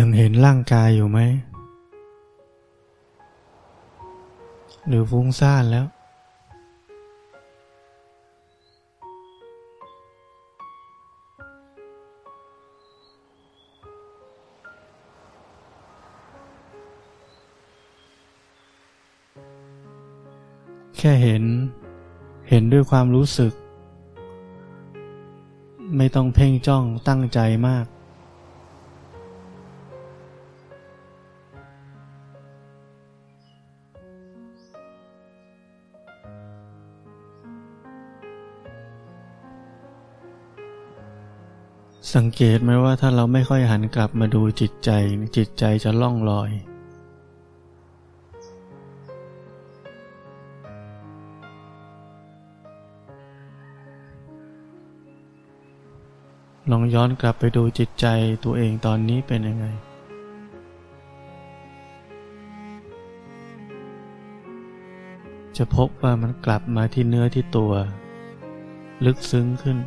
ยังเห็นร่างกายอยู่ไหม หรือฟุ้งซ่านแล้ว แค่เห็น เห็นด้วยความรู้สึก ไม่ต้องเพ่งจ้องตั้งใจมาก สังเกตไหมว่าถ้าเราไม่ค่อยหันกลับมาดูจิตใจ จิตใจจะล่องลอย ลองย้อนกลับไปดูจิตใจตัวเองตอนนี้เป็นยังไง จะพบว่ามันกลับมาที่เนื้อที่ตัว ลึกซึ้งขึ้น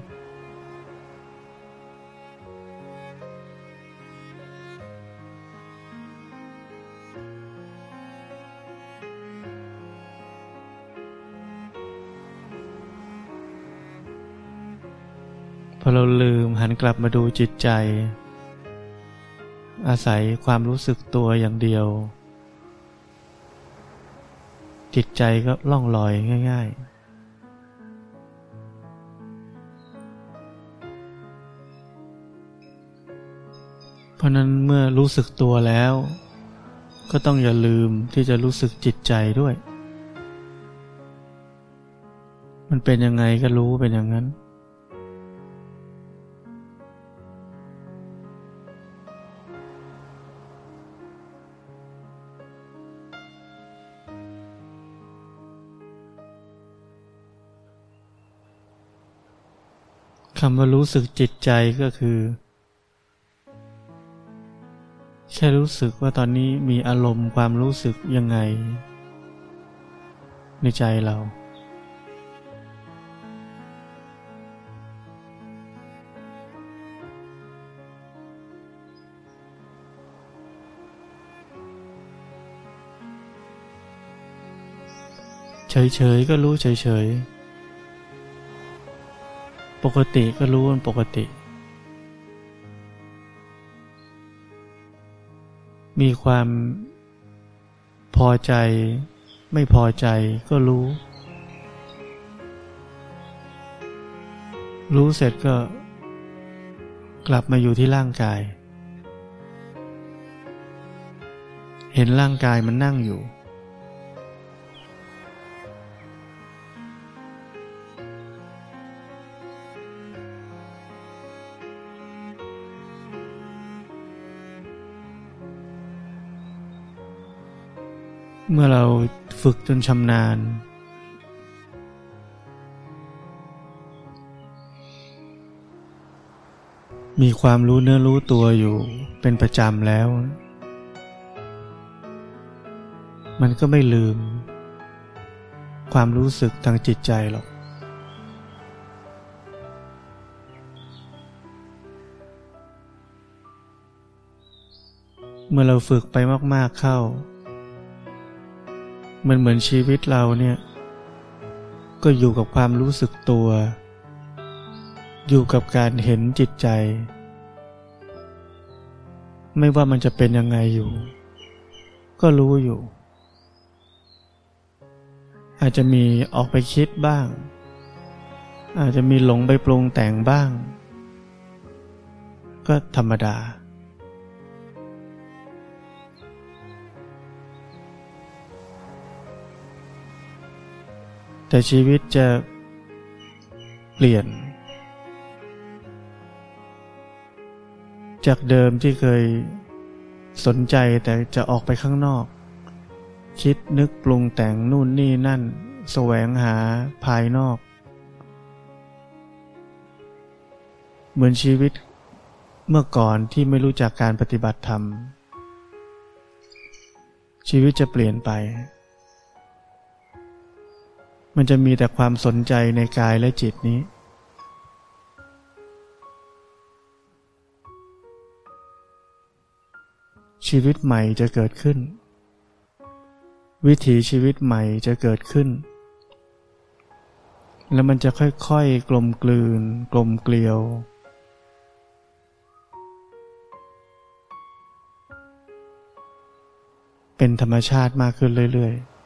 อเราลืมหันกลับมาดูจิตใจ อาศัยความรู้สึกตัวอย่างเดียว จิตใจก็ล่องลอยง่ายๆเพราะนั้นเมื่อรู้สึกตัวแล้ว ก็ต้องอย่าลืมที่จะรู้สึกจิตใจด้วย มันเป็นยังไงก็รู้เป็นอย่างนั้น คำว่ารู้สึกจิตใจก็คือ แค่รู้สึกว่าตอนนี้มีอารมณ์ความรู้สึกยังไง ในใจเรา เฉยๆ ก็รู้เฉยๆ ปกติก็รู้มันปกติ มีความพอใจไม่พอใจก็รู้ รู้เสร็จก็กลับมาอยู่ที่ร่างกาย เห็นร่างกายมันนั่งอยู่ เมื่อเราฝึกจนชำนาญ มีความรู้เนื้อรู้ตัวอยู่เป็นประจำแล้ว มันก็ไม่ลืม ความรู้สึกทางจิตใจหรอก เมื่อเราฝึกไปมาก ๆเข้า มันเหมือนชีวิตเราเนี่ย ก็อยู่กับความรู้สึกตัว อยู่กับการเห็นจิตใจ ไม่ว่ามันจะเป็นยังไงอยู่ ก็รู้อยู่ อาจจะมีออกไปคิดบ้าง อาจจะมีหลงไปปรุงแต่งบ้าง ก็ธรรมดา แต่ชีวิตจะเปลี่ยน จากเดิมที่เคยสนใจแต่จะออกไปข้างนอก คิดนึกปรุงแต่งนู่นนี่นั่น แสวงหาภายนอก เหมือนชีวิตเมื่อก่อนที่ไม่รู้จักการปฏิบัติธรรม ชีวิตจะเปลี่ยนไป มันจะมีแต่ความสนใจในกายและจิตนี้ ชีวิตใหม่จะเกิดขึ้น วิถีชีวิตใหม่จะเกิดขึ้น แล้วมันจะค่อยๆ กลมกลืน กลมเกลียว เป็นธรรมชาติมากขึ้นเรื่อยๆ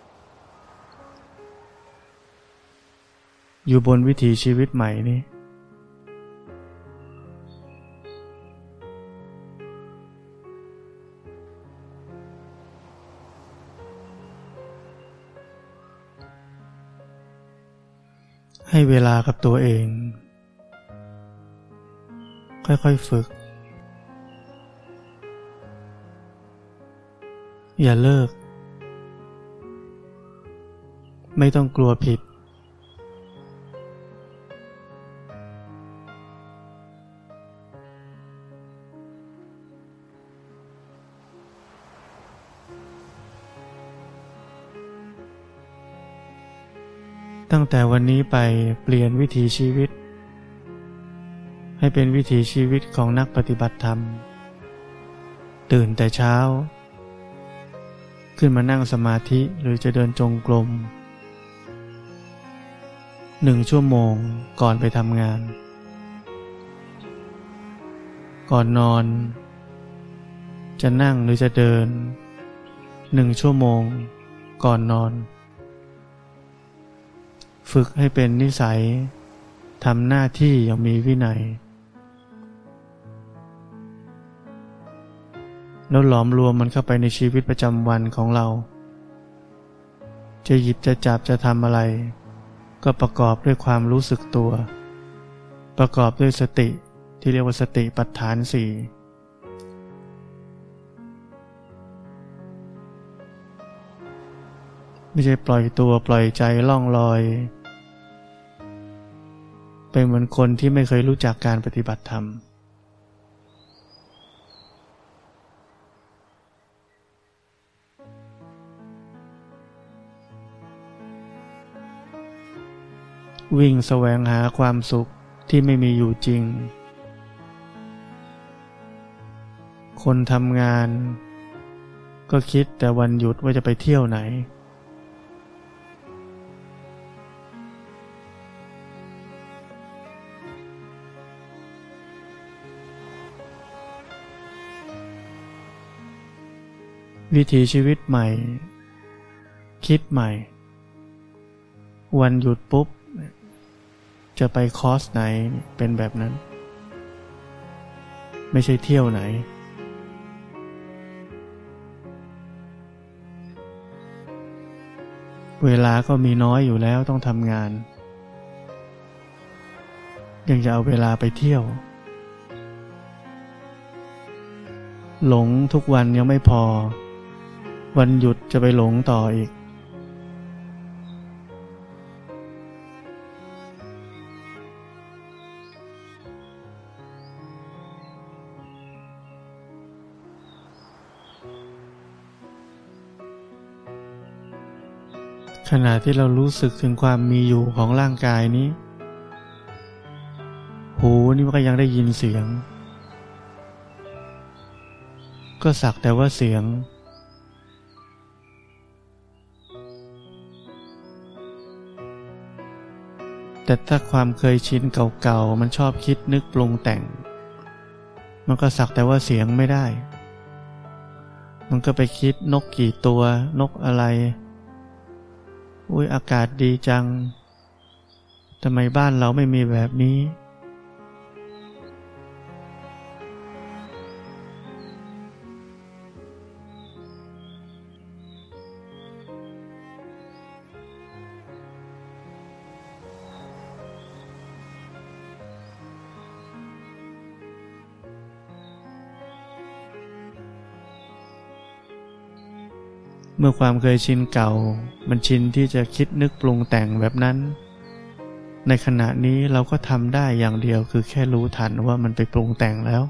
อยู่บนวิถีชีวิตใหม่นี้ ให้เวลากับตัวเอง ค่อยๆฝึก อย่าเลิก ไม่ต้องกลัวผิด ตั้งแต่วันนี้ไปเปลี่ยนวิถีชีวิต ให้เป็นวิถีชีวิตของนักปฏิบัติธรรม ตื่นแต่เช้า ขึ้นมานั่งสมาธิหรือจะเดินจงกรมหนึ่งชั่วโมงก่อนไปทำงาน ก่อนนอน จะนั่งหรือจะเดินหนึ่งชั่วโมงก่อนนอน ฝึกให้เป็นนิสัยทำหน้าที่อย่างมีวินัย แล้วหลอมรวมมันเข้าไปในชีวิตประจำวันของเรา จะหยิบจะจับจะทำอะไร ก็ประกอบด้วยความรู้สึกตัว ประกอบด้วยสติที่เรียกว่าสติปัฏฐานสี่ไม่ใช่ปล่อยตัวปล่อยใจล่องลอย เป็นเหมือนคนที่ไม่เคยรู้จักการปฏิบัติธรรม วิ่งแสวงหาความสุขที่ไม่มีอยู่จริง คนทำงาน ก็คิดแต่วันหยุดว่าจะไปเที่ยวไหน วิถีชีวิตใหม่ คิดใหม่ วันหยุดปุ๊บ จะไปคอร์สไหนเป็นแบบนั้น ไม่ใช่เที่ยวไหน เวลาก็มีน้อยอยู่แล้วต้องทำงาน ยังจะเอาเวลาไปเที่ยว หลงทุกวันยังไม่พอ วันหยุดจะไปหลงต่ออีก ขณะที่เรารู้สึกถึงความมีอยู่ของร่างกายนี้ หูนี่มันก็ยังได้ยินเสียง ก็สักแต่ว่าเสียง แต่ถ้าความเคยชินเก่าๆ มันชอบคิดนึกปรุงแต่ง มันก็สักแต่ว่าเสียงไม่ได้ มันก็ไปคิดนกกี่ตัวนกอะไร อุ้ยอากาศดีจังทำไมบ้านเราไม่มีแบบนี้ มื่อความเคยชินเก่า มันชินที่จะคิดนึกปรุงแต่งแบบนั้น ในขณะนี้เราก็ทำได้อย่างเดียวคือแค่รู้ทันว่ามันไปปรุงแต่งแล้ว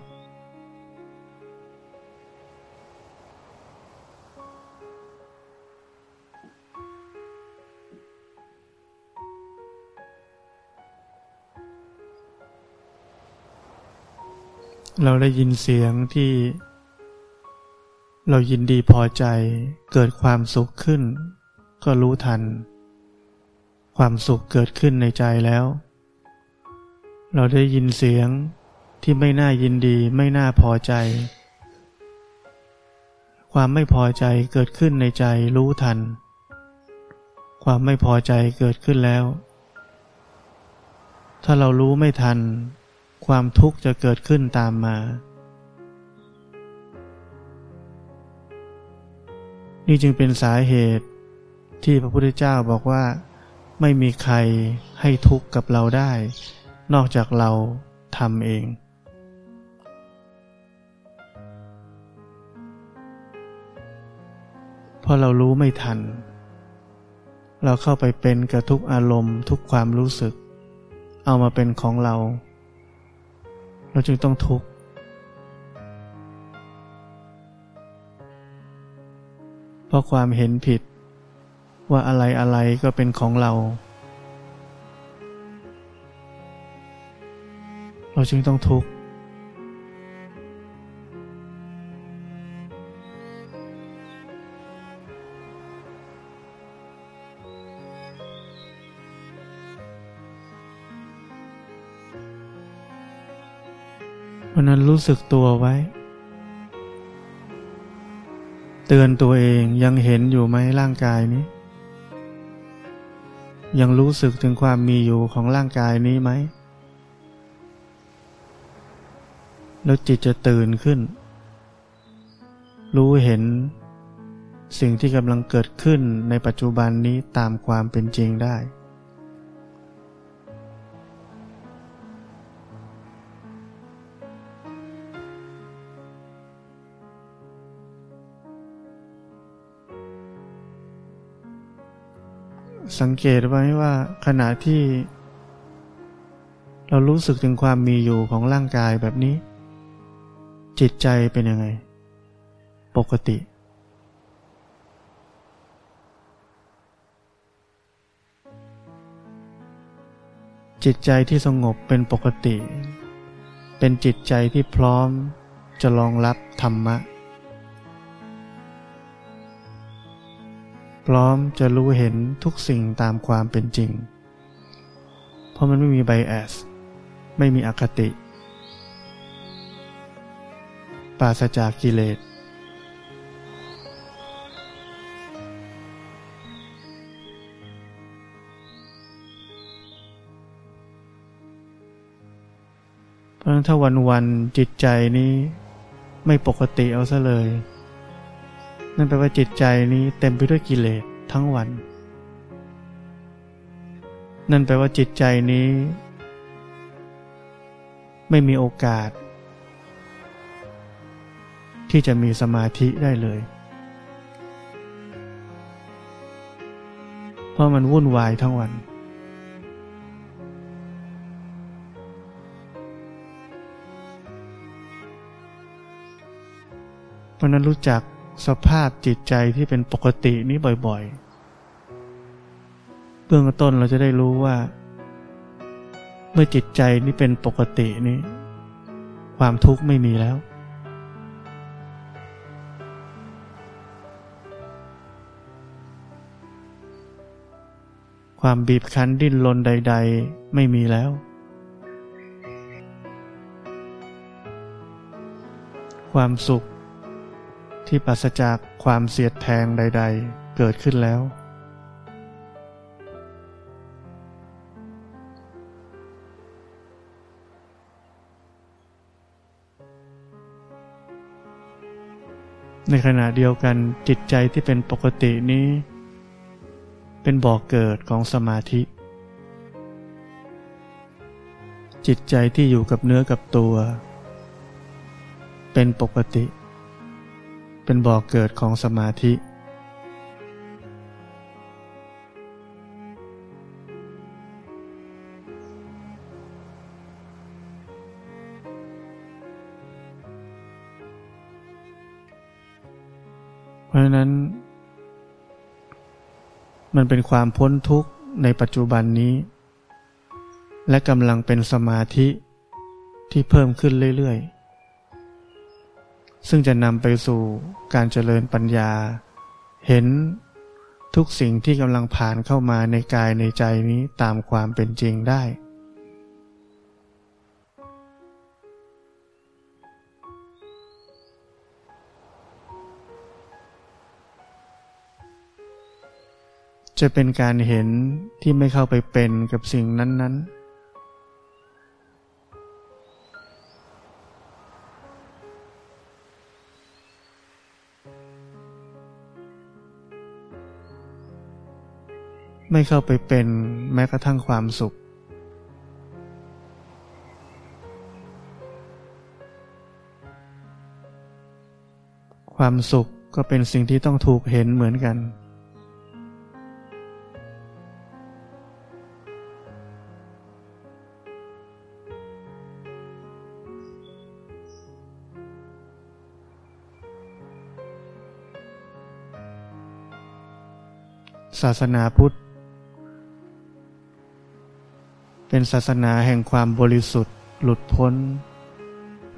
เราได้ยินเสียงที่ เรายินดีพอใจเกิดความสุขขึ้น ก็รู้ทัน ความสุขเกิดขึ้นในใจแล้ว เราได้ยินเสียงที่ไม่น่ายินดีไม่น่าพอใจ ความไม่พอใจเกิดขึ้นในใจรู้ทัน ความไม่พอใจเกิดขึ้นแล้ว ถ้าเรารู้ไม่ทัน ความทุกข์จะเกิดขึ้นตามมา นี่จึงเป็นสาเหตุที่พระพุทธเจ้าบอกว่าไม่มีใครให้ทุกข์กับเราได้ นอกจากเราทำเอง เพราะเรารู้ไม่ทัน เราเข้าไปเป็นกับทุกอารมณ์ทุกความรู้สึก เอามาเป็นของเรา เราจึงต้องทุกข์ ราะความเห็นผิด ว่าอะไรอะไรก็เป็นของเรา เราจึงต้องทุกข์วันนั้นรู้สึกตัวไว้ เตือนตัวเองยังเห็นอยู่ไหมร่างกายนี้ ยังรู้สึกถึงความมีอยู่ของร่างกายนี้ไหม แล้วจิตจะตื่นขึ้น รู้เห็นสิ่งที่กำลังเกิดขึ้นในปัจจุบันนี้ตามความเป็นจริงได้ สังเกตไว้ว่าขณะที่ เรารู้สึกถึงความมีอยู่ของร่างกายแบบนี้ จิตใจเป็นยังไง ปกติ จิตใจที่สงบเป็นปกติ เป็นจิตใจที่พร้อมจะรองรับธรรมะ พร้อมจะรู้เห็นทุกสิ่งตามความเป็นจริง เพราะมันไม่มีไบแอส ไม่มีอคติ ปราศจากกิเลส เพราะถ้าวันวันจิตใจนี้ไม่ปกติเอาซะเลย นั่นแปลว่าจิตใจนี้เต็มไปด้วยกิเลสทั้งวัน นั่นแปลว่าจิตใจนี้ ไม่มีโอกาส ที่จะมีสมาธิได้เลย เพราะมันวุ่นวายทั้งวัน เพราะนั้นรู้จัก สภาพจิตใจที่เป็นปกตินี้บ่อยๆ เบื้องต้นเราจะได้รู้ว่า เมื่อจิตใจนี้เป็นปกตินี้ ความทุกข์ไม่มีแล้ว ความบีบคั้นดิ้นรนใด ๆ ไม่มีแล้ว ความสุข ที่ปราศจากความเสียดแทงใด ๆ เกิดขึ้นแล้ว ในขณะเดียวกันจิตใจที่เป็นปกตินี้ เป็นบ่อกเกิดของสมาธิ จิตใจที่อยู่กับเนื้อกับตัว เป็นปกติ เป็นบ่อกเกิดของสมาธิ เพราะฉะนั้น มันเป็นความพ้นทุกข์ในปัจจุบันนี้ และกำลังเป็นสมาธิที่เพิ่มขึ้นเรื่อยๆ ซึ่งจะนำไปสู่การเจริญปัญญา เห็นทุกสิ่งที่กำลังผ่านเข้ามาในกายในใจนี้ตามความเป็นจริงได้ จะเป็นการเห็นที่ไม่เข้าไปเป็นกับสิ่งนั้น ๆ ไม่เข้าไปเป็นแม้กระทั่งความสุข ความสุขก็เป็นสิ่งที่ต้องถูกเห็นเหมือนกัน ศาสนาพุทธ เป็นศาสนาแห่งความบริสุทธิ์ หลุดพ้น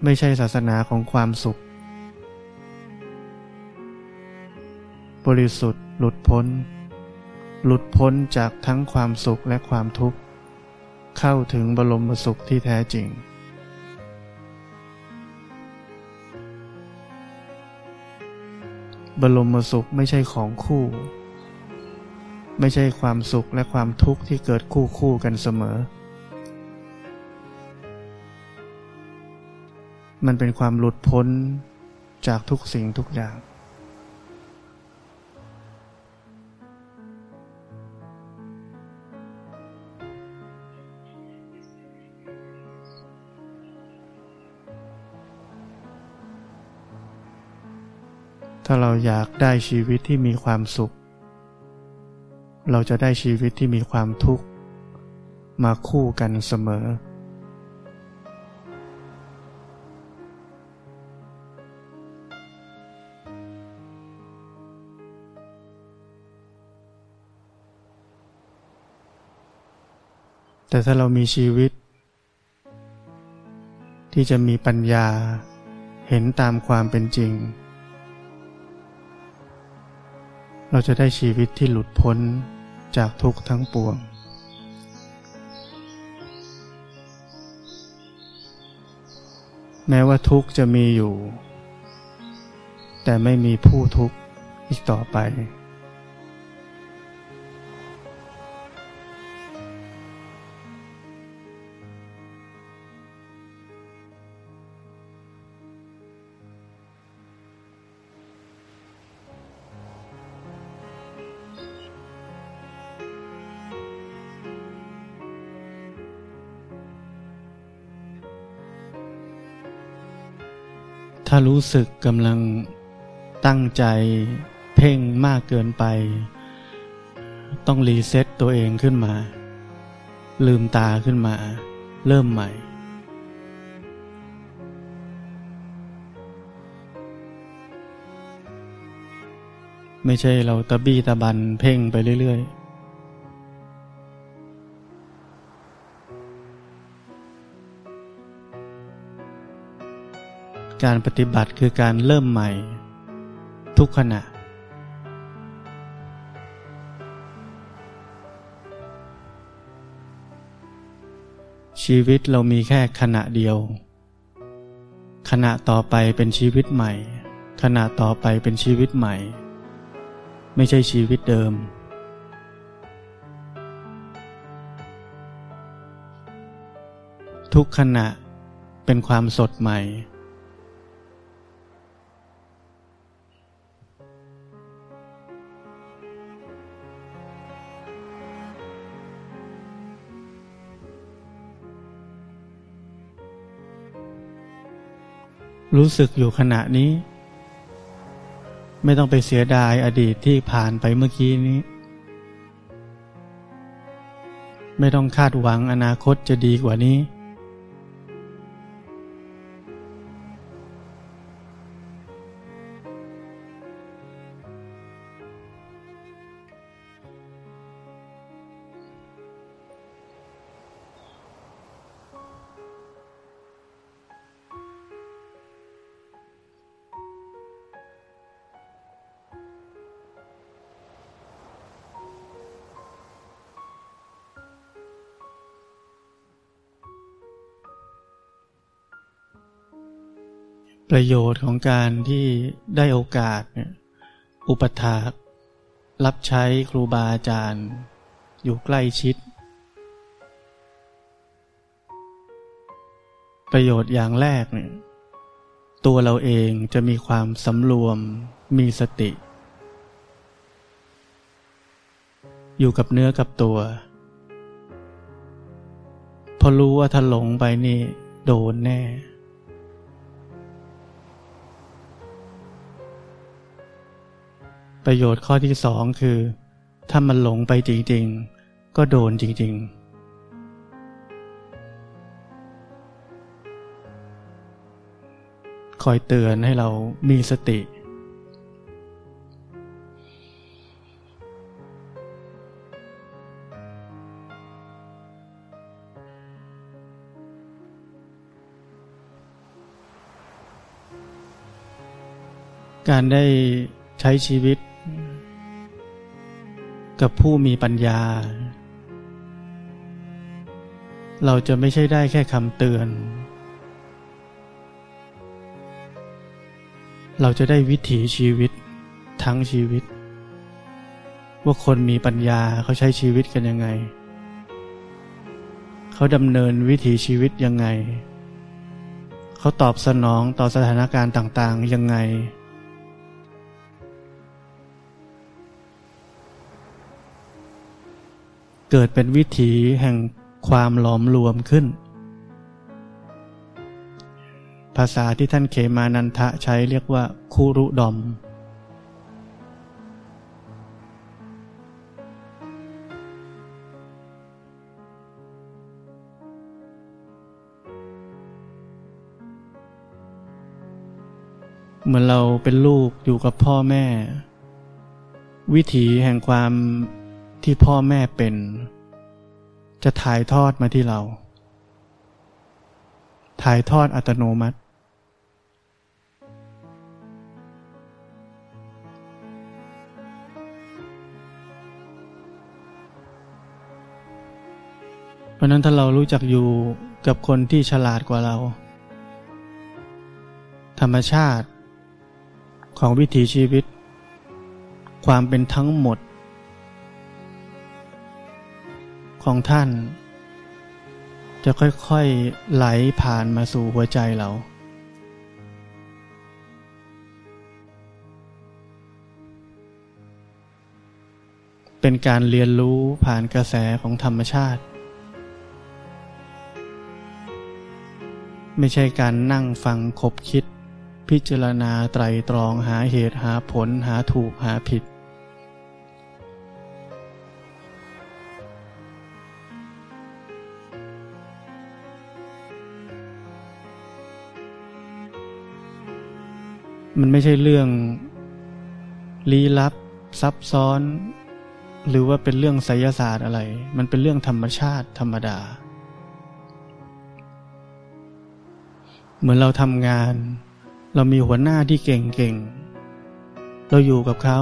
ไม่ใช่ศาสนาของความสุข บริสุทธิ์ หลุดพ้น หลุดพ้นจากทั้งความสุขและความทุกข์ เข้าถึงบรมสุขที่แท้จริงบรมสุขไม่ใช่ของคู่ ไม่ใช่ความสุขและความทุกข์ที่เกิดคู่คู่กันเสมอ มันเป็นความหลุดพ้นจากทุกสิ่งทุกอย่าง ถ้าเราอยากได้ชีวิตที่มีความสุข เราจะได้ชีวิตที่มีความทุกข์ มาคู่กันเสมอ แต่ถ้าเรามีชีวิต ที่จะมีปัญญาเห็นตามความเป็นจริง เราจะได้ชีวิตที่หลุดพ้นจากทุกข์ทั้งปวง แม้ว่าทุกข์จะมีอยู่ แต่ไม่มีผู้ทุกข์อีกต่อไป ถ้ารู้สึกกำลังตั้งใจเพ่งมากเกินไป ต้องรีเซ็ตตัวเองขึ้นมา ลืมตาขึ้นมา เริ่มใหม่ ไม่ใช่เราตะบี้ตะบันเพ่งไปเรื่อยๆ การปฏิบัติคือการเริ่มใหม่ ทุกขณะ ชีวิตเรามีแค่ขณะเดียว ขณะต่อไปเป็นชีวิตใหม่ ขณะต่อไปเป็นชีวิตใหม่ ไม่ใช่ชีวิตเดิม ทุกขณะเป็นความสดใหม่ รู้สึกอยู่ขณะนี้ ไม่ต้องไปเสียดายอดีตที่ผ่านไปเมื่อกี้นี้ ไม่ต้องคาดหวังอนาคตจะดีกว่านี้ ประโยชน์ของการที่ได้โอกาสเนี่ยอุปถากรับใช้ครูบาอาจารย์ อยู่ใกล้ชิด ประโยชน์อย่างแรกเนี่ยตัวเราเองจะมีความสำรวมมีสติ อยู่กับเนื้อกับตัว พอรู้ว่าถ้าหลงไปนี่โดนแน่ ประโยชน์ข้อที่สองคือ ถ้ามันหลงไปจริงๆ ก็โดนจริงๆ คอยเตือนให้เรามีสติ การได้ใช้ชีวิต กับผู้มีปัญญา เราจะไม่ใช่ได้แค่คำเตือน เราจะได้วิถีชีวิตทั้งชีวิต ว่าคนมีปัญญาเขาใช้ชีวิตกันยังไง เขาดำเนินวิถีชีวิตยังไง เขาตอบสนองต่อสถานการณ์ต่าง ๆ ยังไง เกิดเป็นวิถีแห่งความหลอมรวมขึ้น ภาษาที่ท่านเขมานันทะใช้เรียกว่าคูรุดอม เหมือนเราเป็นลูกอยู่กับพ่อแม่ วิถีแห่งความ ที่พ่อแม่เป็น จะถ่ายทอดมาที่เรา ถ่ายทอดอัตโนมัติ เพราะนั้นถ้าเรารู้จักอยู่กับคนที่ฉลาดกว่าเรา ธรรมชาติของวิถีชีวิต ความเป็นทั้งหมด ของท่าน จะค่อยๆไหลผ่านมาสู่หัวใจเรา เป็นการเรียนรู้ผ่านกระแสของธรรมชาติ ไม่ใช่การนั่งฟังคบคิด พิจารณาไตรตรองหาเหตุหาผลหาถูกหาผิด มันไม่ใช่เรื่องลี้ลับ ซับซ้อน หรือว่าเป็นเรื่องไสยศาสตร์อะไร มันเป็นเรื่องธรรมชาติธรรมดา เหมือนเราทำงาน เรามีหัวหน้าที่เก่งๆ เราอยู่กับเขา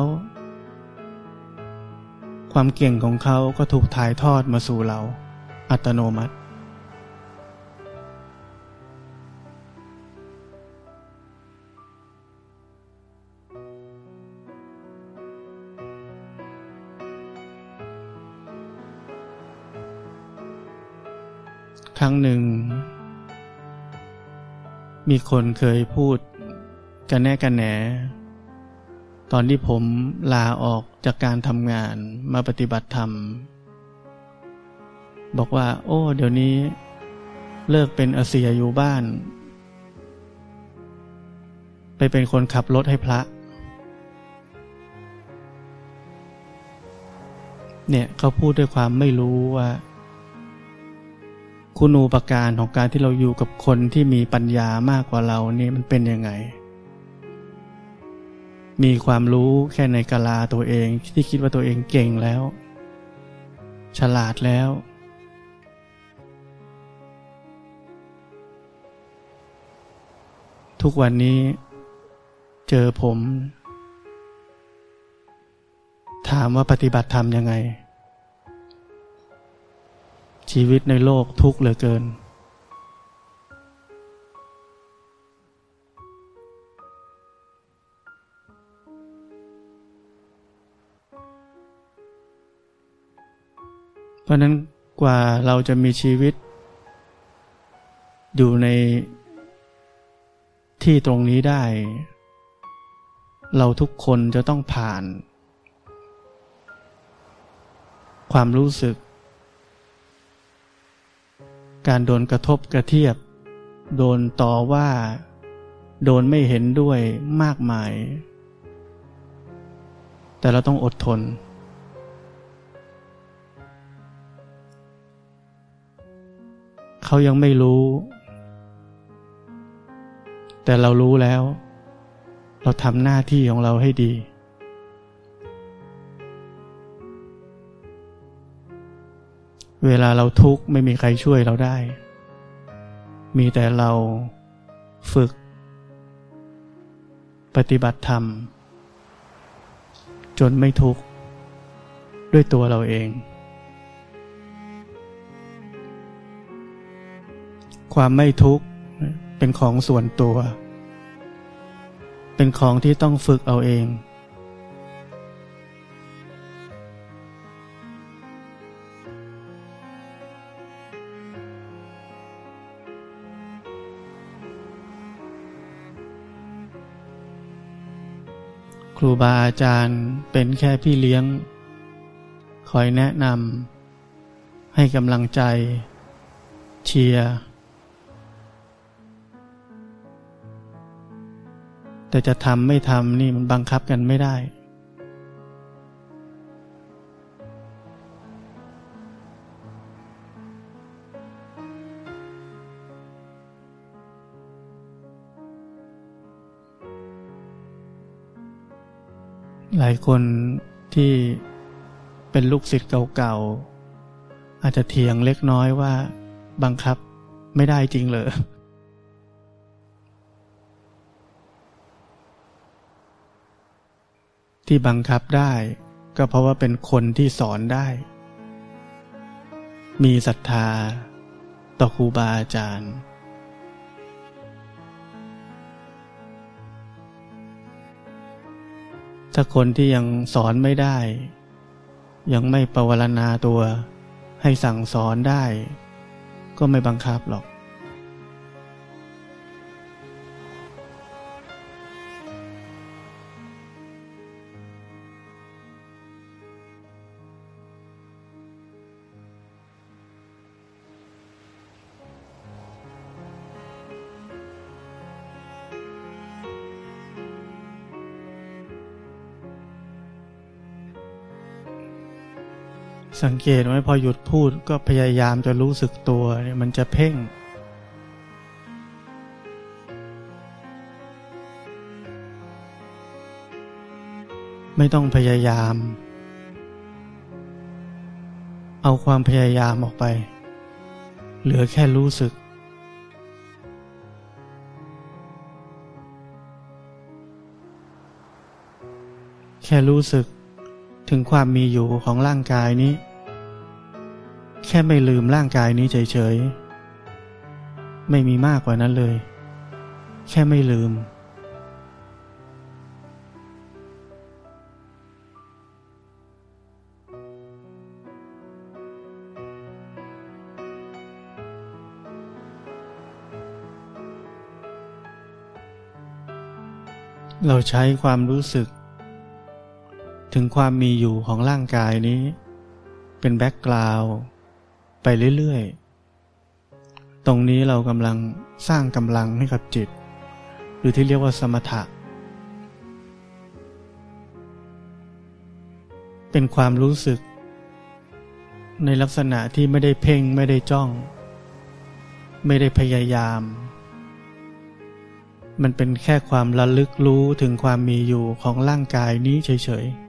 ความเก่งของเขาก็ถูกถ่ายทอดมาสู่เรา อัตโนมัติ รั้งหนึ่ง มีคนเคยพูดกันแน่กันแหน ตอนที่ผมลาออกจากการทำงานมาปฏิบัติธรรม บอกว่า โอ้ เดี๋ยวนี้เลิกเป็นอเสียอยู่บ้าน ไปเป็นคนขับรถให้พระ เนี่ยเขาพูดด้วยความไม่รู้ว่า คุณูปการของการที่เราอยู่กับคนที่มีปัญญามากกว่าเรานี่มันเป็นยังไง มีความรู้แค่ในกาลาตัวเองที่คิดว่าตัวเองเก่งแล้ว ฉลาดแล้ว ทุกวันนี้เจอผม ถามว่าปฏิบัติธรรมยังไง ชีวิตในโลกทุกข์เหลือเกิน เพราะนั้นกว่าเราจะมีชีวิต อยู่ในที่ตรงนี้ได้ เราทุกคนจะต้องผ่าน ความรู้สึก การโดนกระทบกระเทียบ โดนต่อว่า โดนไม่เห็นด้วยมากมาย แต่เราต้องอดทน เขายังไม่รู้ แต่เรารู้แล้ว เราทำหน้าที่ของเราให้ดี เวลาเราทุกข์ไม่มีใครช่วยเราได้ มีแต่เราฝึก ปฏิบัติธรรม จนไม่ทุกข์ด้วยตัวเราเอง ความไม่ทุกข์เป็นของส่วนตัว เป็นของที่ต้องฝึกเอาเอง รูบาอาจารย์เป็นแค่พี่เลี้ยง คอยแนะนำให้กำลังใจ เชียร์แต่จะทำไม่ทำนี่มันบังคับกันไม่ได้ หลายคนที่เป็นลูกศิษย์เก่าๆ อาจจะเถียงเล็กน้อยว่าบังคับไม่ได้จริงเลยที่บังคับได้ก็เพราะว่าเป็นคนที่สอนได้ มีศรัทธาต่อครูบาอาจารย์ ถ้าคนที่ยังสอนไม่ได้ ยังไม่ประวรณาตัวให้สั่งสอนได้ ก็ไม่บังคับหรอก สังเกตไหมพอหยุดพูดก็พยายามจะรู้สึกตัวเนี่ยมันจะเพ่ง ไม่ต้องพยายาม เอาความพยายามออกไป เหลือแค่รู้สึกแค่รู้สึกถึงความมีอยู่ของร่างกายนี้ แค่ไม่ลืมร่างกายนี้เฉยๆ ไม่มีมากกว่านั้นเลย แค่ไม่ลืม เราใช้ความรู้สึก ถึงความมีอยู่ของร่างกายนี้ เป็นแบ็กกราวด์ ไปเรื่อยๆ ตรงนี้เรากำลังสร้างกำลังให้กับจิต หรือที่เรียกว่าสมถะ เป็นความรู้สึก ในลักษณะที่ไม่ได้เพ่งไม่ได้จ้อง ไม่ได้พยายาม มันเป็นแค่ความระลึกรู้ถึงความมีอยู่ของร่างกายนี้เฉยๆ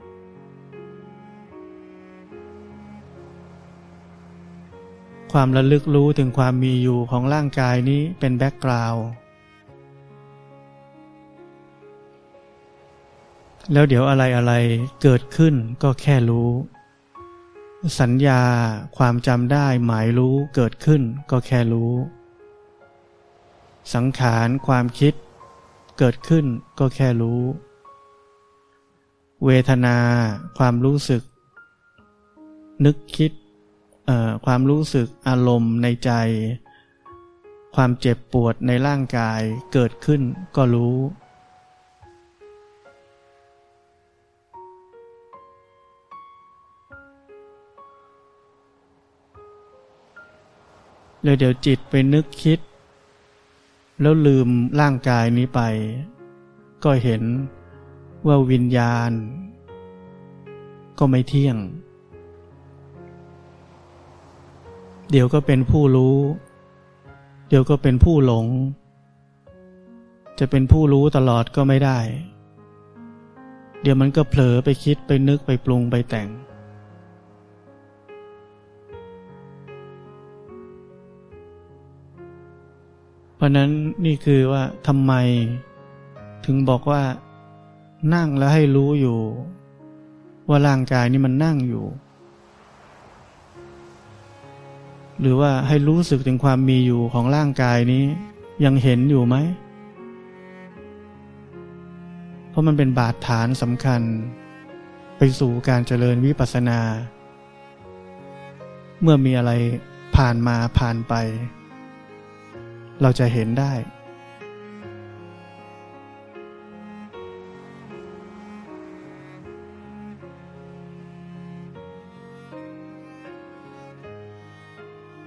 ความระลึกรู้ถึงความมีอยู่ของร่างกายนี้เป็นแบ็กกราวด์แล้วเดี๋ยวอะไรอะไรเกิดขึ้นก็แค่รู้ สัญญาความจำได้หมายรู้เกิดขึ้นก็แค่รู้ สังขารความคิด เกิดขึ้นก็แค่รู้ เวทนา ความรู้สึก นึกคิด ความรู้สึกอารมณ์ในใจ ความเจ็บปวดในร่างกายเกิดขึ้นก็รู้ เลยเดี๋ยวจิตไปนึกคิด แล้วลืมร่างกายนี้ไป ก็เห็นว่าวิญญาณ ก็ไม่เที่ยง เดี๋ยวก็เป็นผู้รู้ เดี๋ยวก็เป็นผู้หลง จะเป็นผู้รู้ตลอดก็ไม่ได้ เดี๋ยวมันก็เผลอไปคิดไปนึกไปปรุงไปแต่ง เพราะนั้นนี่คือว่าทำไมถึงบอกว่า นั่งแล้วให้รู้อยู่ ว่าร่างกายนี้มันนั่งอยู่ หรือว่าให้รู้สึกถึงความมีอยู่ของร่างกายนี้ ยังเห็นอยู่ไหม เพราะมันเป็นบาดฐานสำคัญ ไปสู่การเจริญวิปัสสนา เมื่อมีอะไรผ่านมาผ่านไป เราจะเห็นได้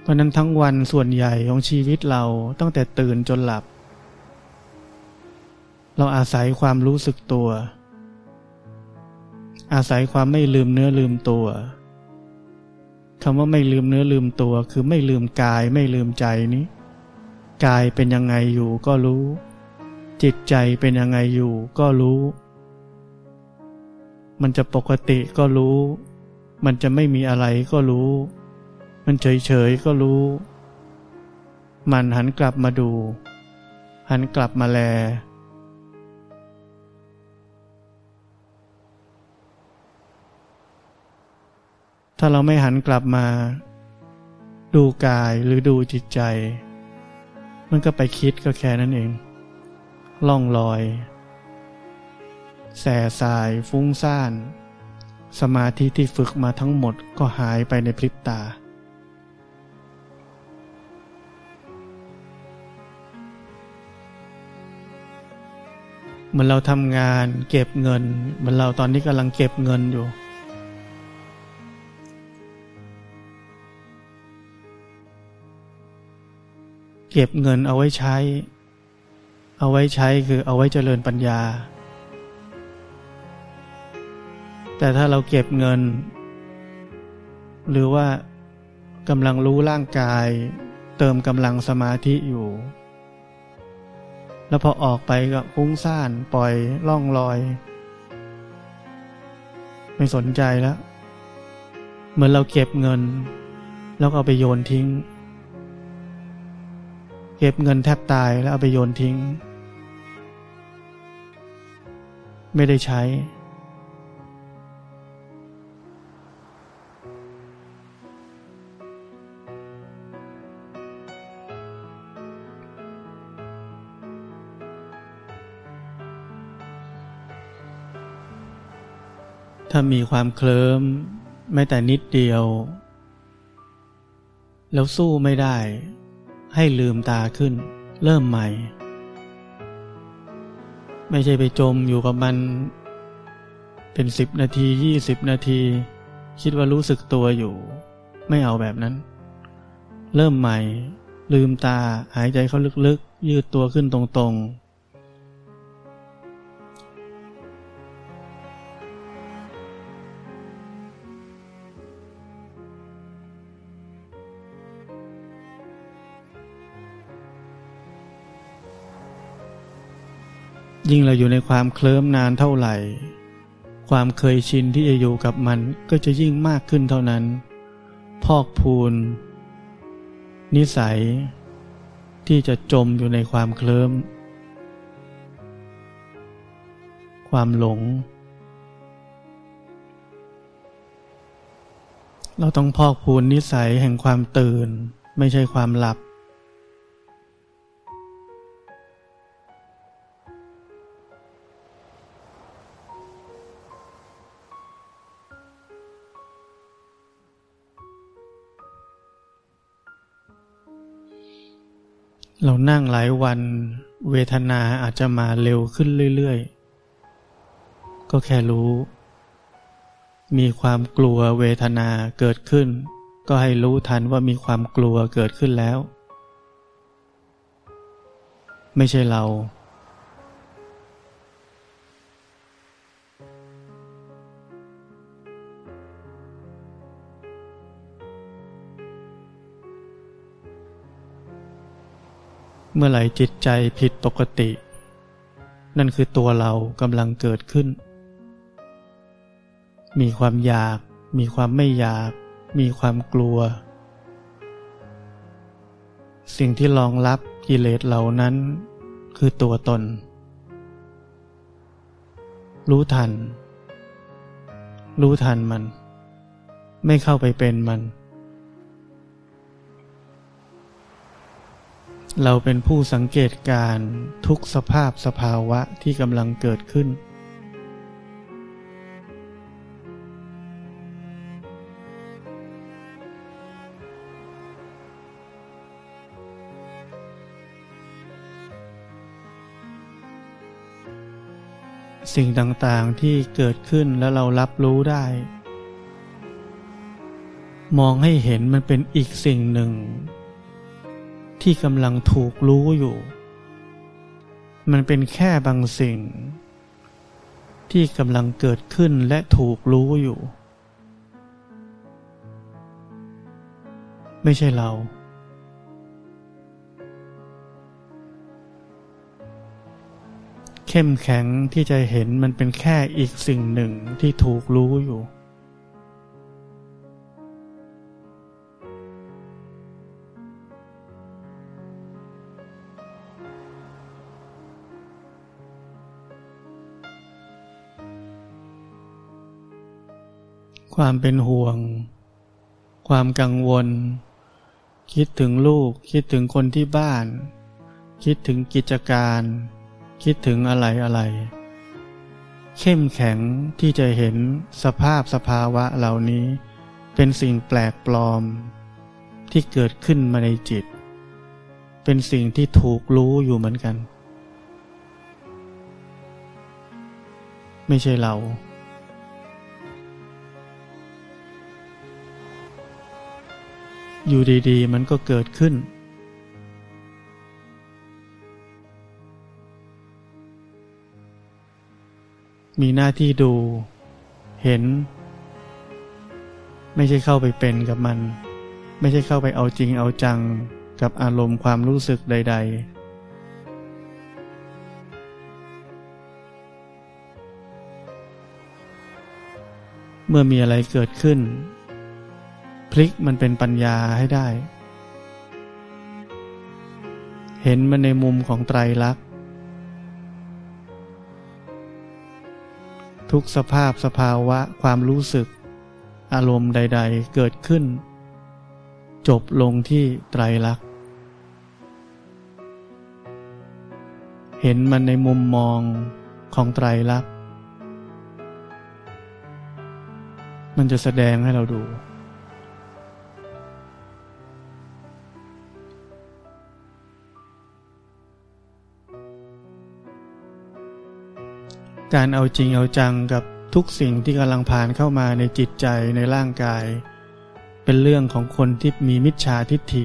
ราะนั้นทั้งวันส่วนใหญ่ของชีวิตเราตั้งแต่ตื่นจนหลับ เราอาศัยความรู้สึกตัว อาศัยความไม่ลืมเนื้อลืมตัวคำว่าไม่ลืมเนื้อลืมตัว คือไม่ลืมกายไม่ลืมใจนี้ กายเป็นยังไงอยู่ก็รู้ จิตใจเป็นยังไงอยู่ก็รู้ มันจะปกติก็รู้ มันจะไม่มีอะไรก็รู้ มันเฉยเฉยก็รู้ มันหันกลับมาดู หันกลับมาแล ถ้าเราไม่หันกลับมา ดูกายหรือดูจิตใจ มันก็ไปคิดก็แค่นั้นเอง ล่องลอย แส่สายฟุ้งซ่านสมาธิที่ฝึกมาทั้งหมดก็หายไปในพริบตา เหมือนเราทำงานเก็บเงินเหมือนเราตอนนี้กำลังเก็บเงินอยู่ เก็บเงินเอาไว้ใช้ เอาไว้ใช้คือเอาไว้เจริญปัญญา แต่ถ้าเราเก็บเงิน หรือว่ากำลังรู้ร่างกาย เติมกำลังสมาธิอยู่ แล้วพอออกไปก็ฟุ้งซ่านปล่อยล่องลอย ไม่สนใจแล้ว เหมือนเราเก็บเงิน แล้วเอาไปโยนทิ้ง เก็บเงินแทบตายแล้วเอาไปโยนทิ้ง ไม่ได้ใช้ ถ้ามีความเคลิ้มแม้แต่นิดเดียว แล้วสู้ไม่ได้ ให้ลืมตาขึ้น เริ่มใหม่ ไม่ใช่ไปจมอยู่กับมัน เป็นสิบนาทียี่สิบนาที คิดว่ารู้สึกตัวอยู่ ไม่เอาแบบนั้น เริ่มใหม่ ลืมตาหายใจเข้าลึกๆ ยืดตัวขึ้นตรงๆ ยิ่งเราอยู่ในความเคลิ้มนานเท่าไหร่ ความเคยชินที่จะอยู่กับมันก็จะยิ่งมากขึ้นเท่านั้น พอกพูน นิสัย ที่จะจมอยู่ในความเคลิ้มความหลง เราต้องพอกพูนนิสัยแห่งความตื่น ไม่ใช่ความหลับ เรานั่งหลายวัน เวทนาอาจจะมาเร็วขึ้นเรื่อยๆ ก็แค่รู้ มีความกลัวเวทนาเกิดขึ้น ก็ให้รู้ทันว่ามีความกลัวเกิดขึ้นแล้ว ไม่ใช่เรา เมื่อไหร่จิตใจผิดปกติ นั่นคือตัวเรากำลังเกิดขึ้น มีความอยาก มีความไม่อยาก มีความกลัว สิ่งที่รองรับกิเลสเหล่านั้น คือตัวตน รู้ทัน รู้ทันมัน ไม่เข้าไปเป็นมัน เราเป็นผู้สังเกตการทุกสภาพสภาวะที่กำลังเกิดขึ้น สิ่งต่างๆที่เกิดขึ้นแล้วเรารับรู้ได้ มองให้เห็นมันเป็นอีกสิ่งหนึ่ง ที่กำลังถูกรู้อยู่ มันเป็นแค่บางสิ่ง ที่กำลังเกิดขึ้นและถูกรู้อยู่ ไม่ใช่เรา เข้มแข็งที่จะเห็นมันเป็นแค่อีกสิ่งหนึ่งที่ถูกรู้อยู่ ความเป็นห่วง ความกังวล คิดถึงลูก คิดถึงคนที่บ้าน คิดถึงกิจการ คิดถึงอะไรอะไร เข้มแข็งที่จะเห็นสภาพสภาวะเหล่านี้ เป็นสิ่งแปลกปลอม ที่เกิดขึ้นมาในจิต เป็นสิ่งที่ถูกรู้อยู่เหมือนกัน ไม่ใช่เรา อยู่ดีๆ มันก็เกิดขึ้น มีหน้าที่ดู เห็น ไม่ใช่เข้าไปเป็นกับมัน ไม่ใช่เข้าไปเอาจริงเอาจังกับอารมณ์ความรู้สึกใด ๆเมื่อมีอะไรเกิดขึ้น พลิกมันเป็นปัญญาให้ได้ เห็นมันในมุมของไตรลักษณ์ ทุกสภาพสภาวะความรู้สึก อารมณ์ใด ๆ เกิดขึ้น จบลงที่ไตรลักษณ์ เห็นมันในมุมมองของไตรลักษณ์ มันจะแสดงให้เราดู การเอาจริงเอาจังกับทุกสิ่งที่กำลังผ่านเข้ามาในจิตใจในร่างกาย เป็นเรื่องของคนที่มีมิจฉาทิฏฐิ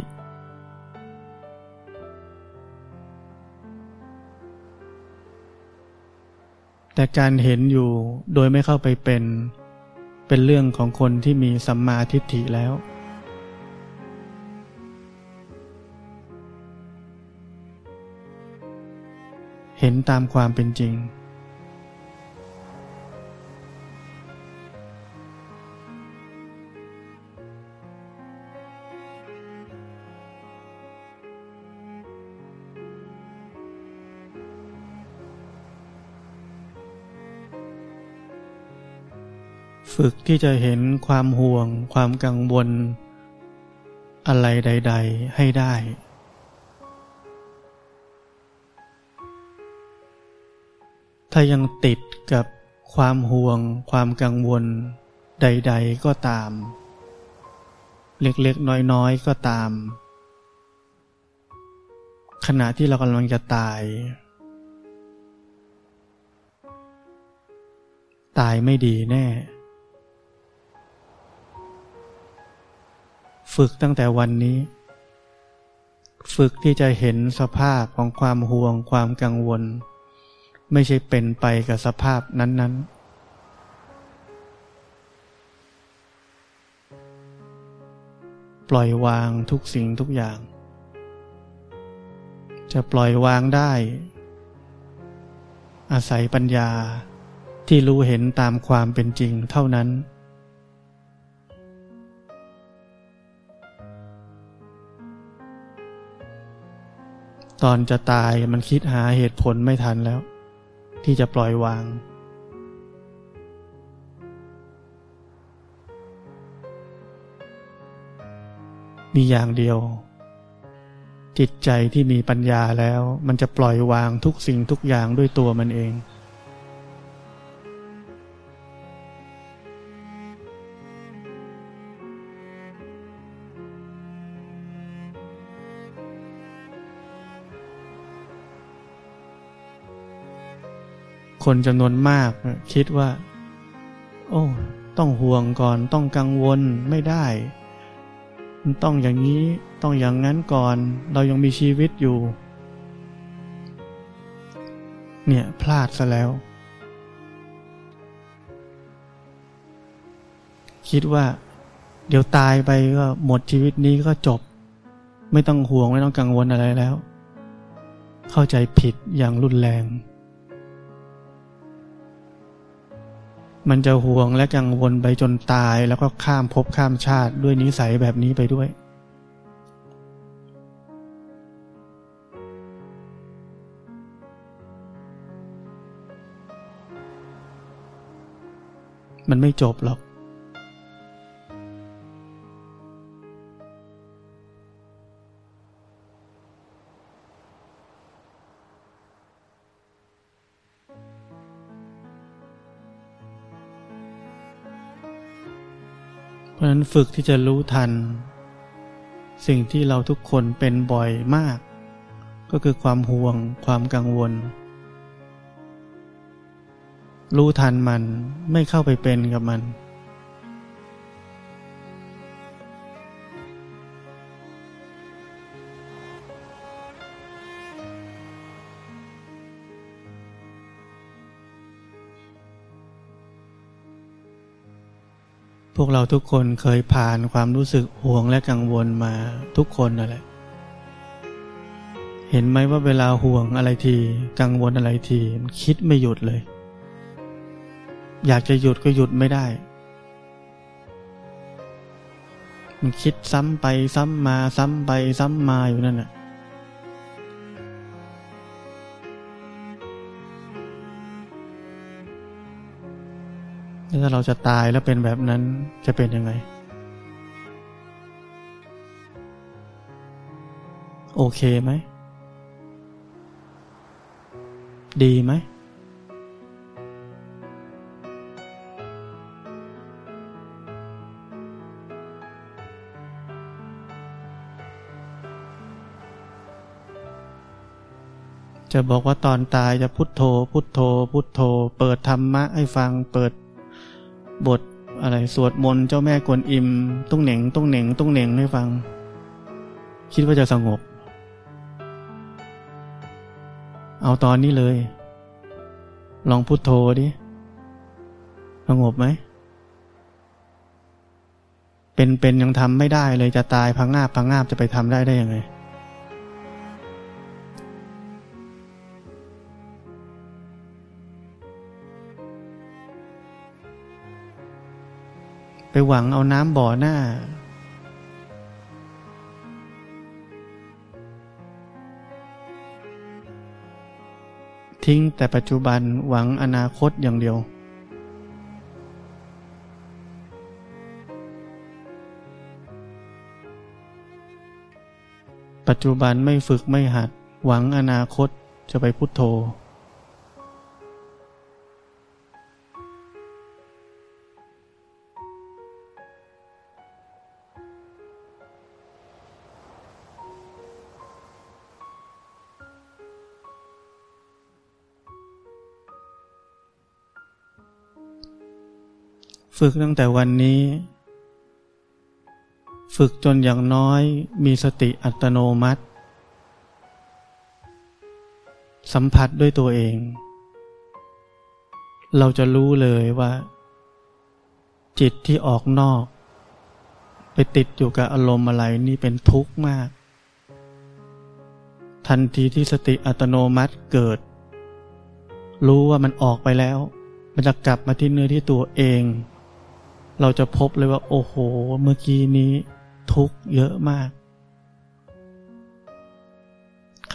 แต่การเห็นอยู่โดยไม่เข้าไปเป็น เป็นเรื่องของคนที่มีสัมมาทิฏฐิแล้วเห็นตามความเป็นจริง ฝึกที่จะเห็นความห่วง ความกังวล อะไรใด ๆ ให้ได้ ถ้ายังติดกับความห่วง ความกังวล ใด ๆ ก็ตาม เล็ก ๆ น้อย ๆ ก็ตาม ขณะที่เรากำลังจะตาย ตายไม่ดีแน่ ฝึกตั้งแต่วันนี้ ฝึกที่จะเห็นสภาพของความห่วงความกังวล ไม่ใช่เป็นไปกับสภาพนั้น ๆปล่อยวางทุกสิ่งทุกอย่าง จะปล่อยวางได้ อาศัยปัญญาที่รู้เห็นตามความเป็นจริงเท่านั้น ตอนจะตายมันคิดหาเหตุผลไม่ทันแล้ว ที่จะปล่อยวาง มีอย่างเดียว จิตใจที่มีปัญญาแล้ว มันจะปล่อยวางทุกสิ่งทุกอย่างด้วยตัวมันเอง คนจำนวนมากคิดว่า โอ้ ต้องห่วงก่อนต้องกังวลไม่ได้ มันต้องอย่างนี้ต้องอย่างนั้นก่อน เรายังมีชีวิตอยู่ เนี่ยพลาดซะแล้ว คิดว่า เดี๋ยวตายไปก็หมดชีวิตนี้ก็จบ ไม่ต้องห่วงไม่ต้องกังวลอะไรแล้ว เข้าใจผิดอย่างรุนแรง มันจะห่วงและกังวลไปจนตายแล้วก็ข้ามภพข้ามชาติด้วยนิสัยแบบนี้ไปด้วย มันไม่จบหรอก นั้นฝึกที่จะรู้ทัน สิ่งที่เราทุกคนเป็นบ่อยมาก ก็คือความห่วงความกังวล รู้ทันมันไม่เข้าไปเป็นกับมัน วกเราทุกคนเคยผ่านความรู้สึกห่วงและกังวลมาทุกคนนั่นแหละ เห็นไหมว่าเวลาห่วงอะไรที กังวลอะไรทีมันคิดไม่หยุดเลย อยากจะหยุดก็หยุดไม่ได้ มันคิดซ้ำไปซ้ำมาซ้ำไปซ้ำมาอยู่นั่นแหละ ถ้าเราจะตายแล้วเป็นแบบนั้นจะเป็นยังไง โอเคไหม ดีไหม จะบอกว่าตอนตายจะพุทโธ พุทโธ พุทโธ เปิดธรรมะให้ฟังเปิด บทอะไรสวดมนต์เจ้าแม่กวนอิม ตุ้งเหน่งตุ้งเหน่งตุ้งเหน่งให้ฟัง คิดว่าจะสงบ เอาตอนนี้เลย ลองพุโทโธดิสงบไหม เป็นเป็นยังทำไม่ได้เลยจะตายพังงาบพังงาบจะไปทำได้ได้ยังไง ไปหวังเอาน้ำบ่อหน้า ทิ้งแต่ปัจจุบันหวังอนาคตอย่างเดียว ปัจจุบันไม่ฝึกไม่หัด หวังอนาคตจะไปพุโทโธ ฝึกตั้งแต่วันนี้ ฝึกจนอย่างน้อยมีสติอัตโนมัติ สัมผัสด้วยตัวเอง เราจะรู้เลยว่า จิตที่ออกนอก ไปติดอยู่กับอารมณ์อะไรนี่เป็นทุกข์มาก ทันทีที่สติอัตโนมัติเกิด รู้ว่ามันออกไปแล้วมันจะกลับมาที่เนื้อที่ตัวเอง เราจะพบเลยว่า โอ้โห เมื่อกี้นี้ทุกเยอะมาก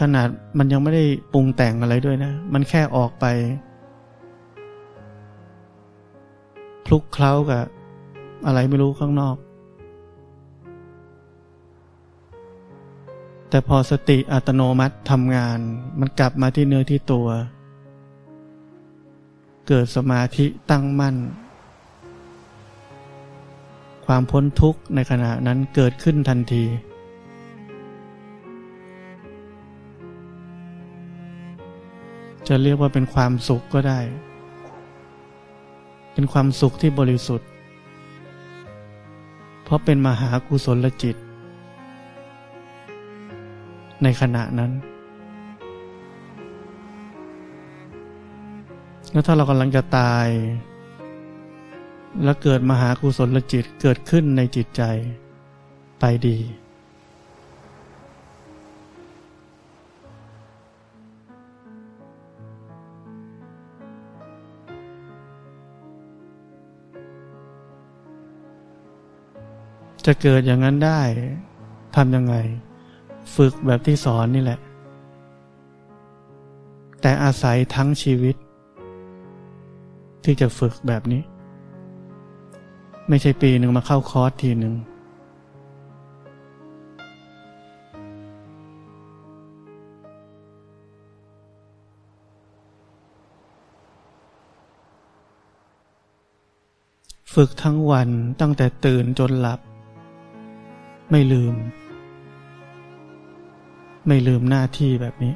ขนาดมันยังไม่ได้ปรุงแต่งอะไรด้วยนะ มันแค่ออกไปคลุกเคล้ากับ อะไรไม่รู้ข้างนอก แต่พอสติอัตโนมัติทำงาน มันกลับมาที่เนื้อที่ตัว เกิดสมาธิตั้งมั่น ความพ้นทุกข์ในขณะนั้นเกิดขึ้นทันทีจะเรียกว่าเป็นความสุขก็ได้ เป็นความสุขที่บริสุทธิ์ เพราะเป็นมหากุศลจิต ในขณะนั้น แล้วถ้าเรากำลังจะตาย และเกิดมหากุศลจิตเกิดขึ้นในจิตใจ ไปดีจะเกิดอย่างนั้นได้ทำยังไง ฝึกแบบที่สอนนี่แหละ แต่อาศัยทั้งชีวิต ที่จะฝึกแบบนี้ ไม่ใช่ปีหนึ่งมาเข้าคอร์สทีหนึ่งฝึกทั้งวันตั้งแต่ตื่นจนหลับ ไม่ลืม ไม่ลืมหน้าที่แบบนี้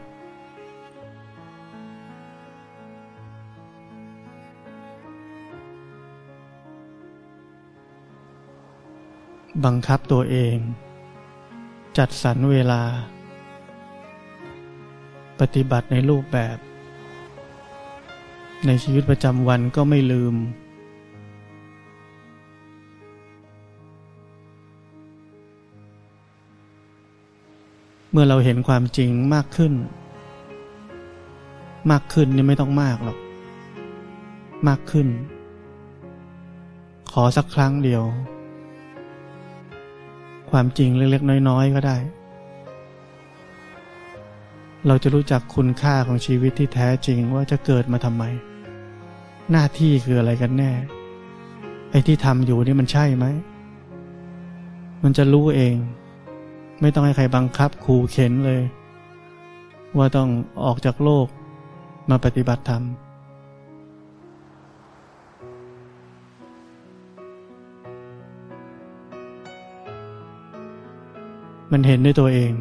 บังคับตัวเอง จัดสรรเวลา ปฏิบัติในรูปแบบ ในชีวิตประจำวันก็ไม่ลืม เมื่อเราเห็นความจริงมากขึ้น มากขึ้นนี่ไม่ต้องมากหรอก มากขึ้น ขอสักครั้งเดียว ความจริงเล็กๆ น้อยๆ ก็ได้ เราจะรู้จักคุณค่าของชีวิตที่แท้จริงว่าจะเกิดมาทำไม หน้าที่คืออะไรกันแน่ ไอ้ที่ทำอยู่นี่มันใช่ไหม มันจะรู้เอง ไม่ต้องให้ใครบังคับขู่เข็นเลย ว่าต้องออกจากโลกมาปฏิบัติธรรม มันเห็นด้วยตัวเอง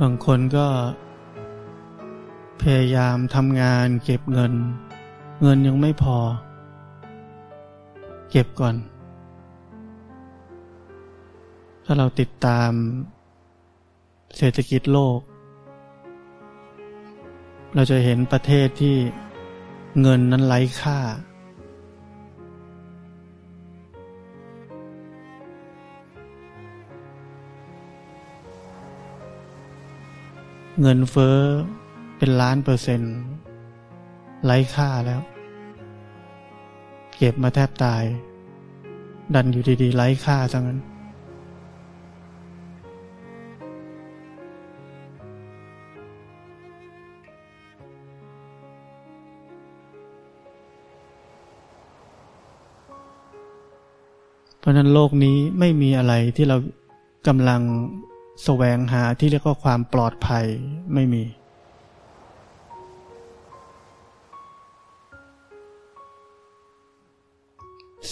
บางคนก็ พยายามทำงานเก็บเงิน เงินยังไม่พอ เก็บก่อน ถ้าเราติดตามเศรษฐกิจโลก เราจะเห็นประเทศที่เงินนั้นไร้ค่า เงินเฟ้อเป็นล้านเปอร์เซ็นต์ไร้ค่าแล้ว เก็บมาแทบตาย ดันอยู่ดีๆ ไร้ค่าจังนั้น ราะนั้นโลกนี้ไม่มีอะไรที่เรากำลังแสวงหาที่เรียกว่าความปลอดภัยไม่มี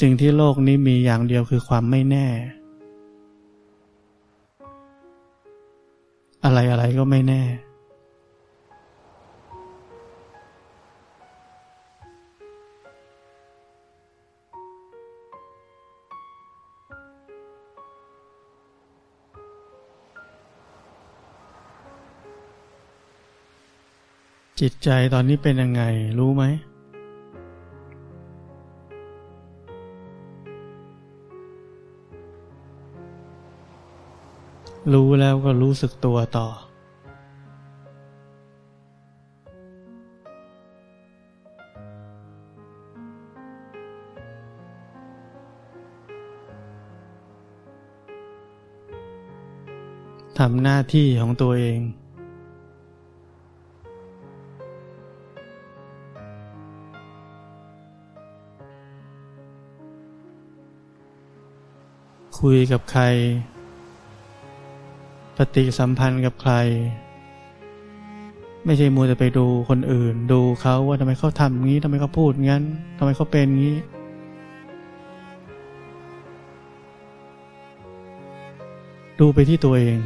สิ่งที่โลกนี้มีอย่างเดียวคือความไม่แน่ อะไรอะไรก็ไม่แน่ จิตใจตอนนี้เป็นยังไง รู้ไหม รู้แล้วก็รู้สึกตัวต่อ ทำหน้าที่ของตัวเอง คุยกับใคร ปฏิสัมพันธ์กับใคร ไม่ใช่มัวแต่ไปดูคนอื่น ดูเขาว่าทำไมเขาทำงี้ทำไมเขาพูดงั้นทำไมเขาเป็นงี้ ดูไปที่ตัวเอง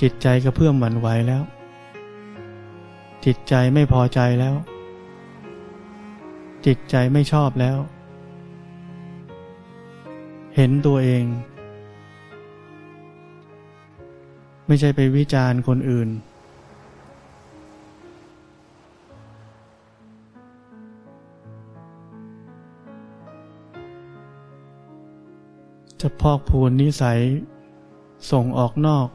จิตใจกระเพื่อมหวั่นไหวแล้ว จิตใจไม่พอใจแล้ว จิตใจไม่ชอบแล้ว เห็นตัวเอง ไม่ใช่ไปวิจารณ์คนอื่น จะพอกพูนนิสัย ส่งออกนอก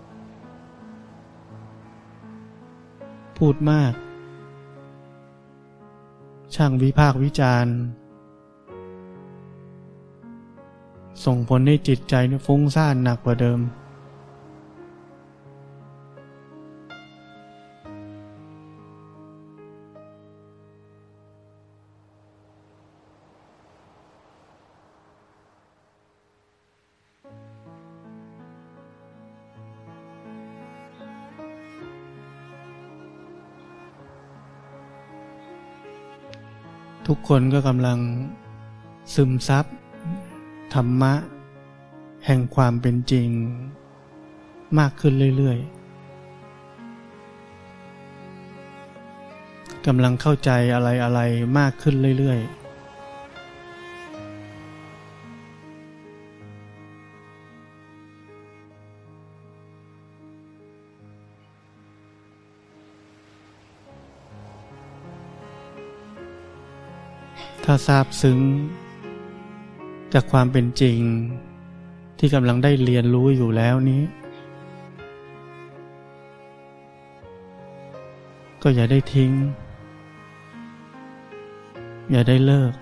พูดมาก ช่างวิพากวิจารณ์ ส่งผลให้จิตใจนี่ยฟุ้งซ่านหนักกว่าเดิม ทุกคนก็กำลังซึมซับ ธรรมะ แห่งความเป็นจริง มากขึ้นเรื่อยๆกำลังเข้าใจอะไรอะไรมากขึ้นเรื่อยๆถ้าทราบซึ้ง จากความเป็นจริงที่กำลังได้เรียนรู้อยู่แล้วนี้ ก็อย่าได้ทิ้ง อย่าได้เลิก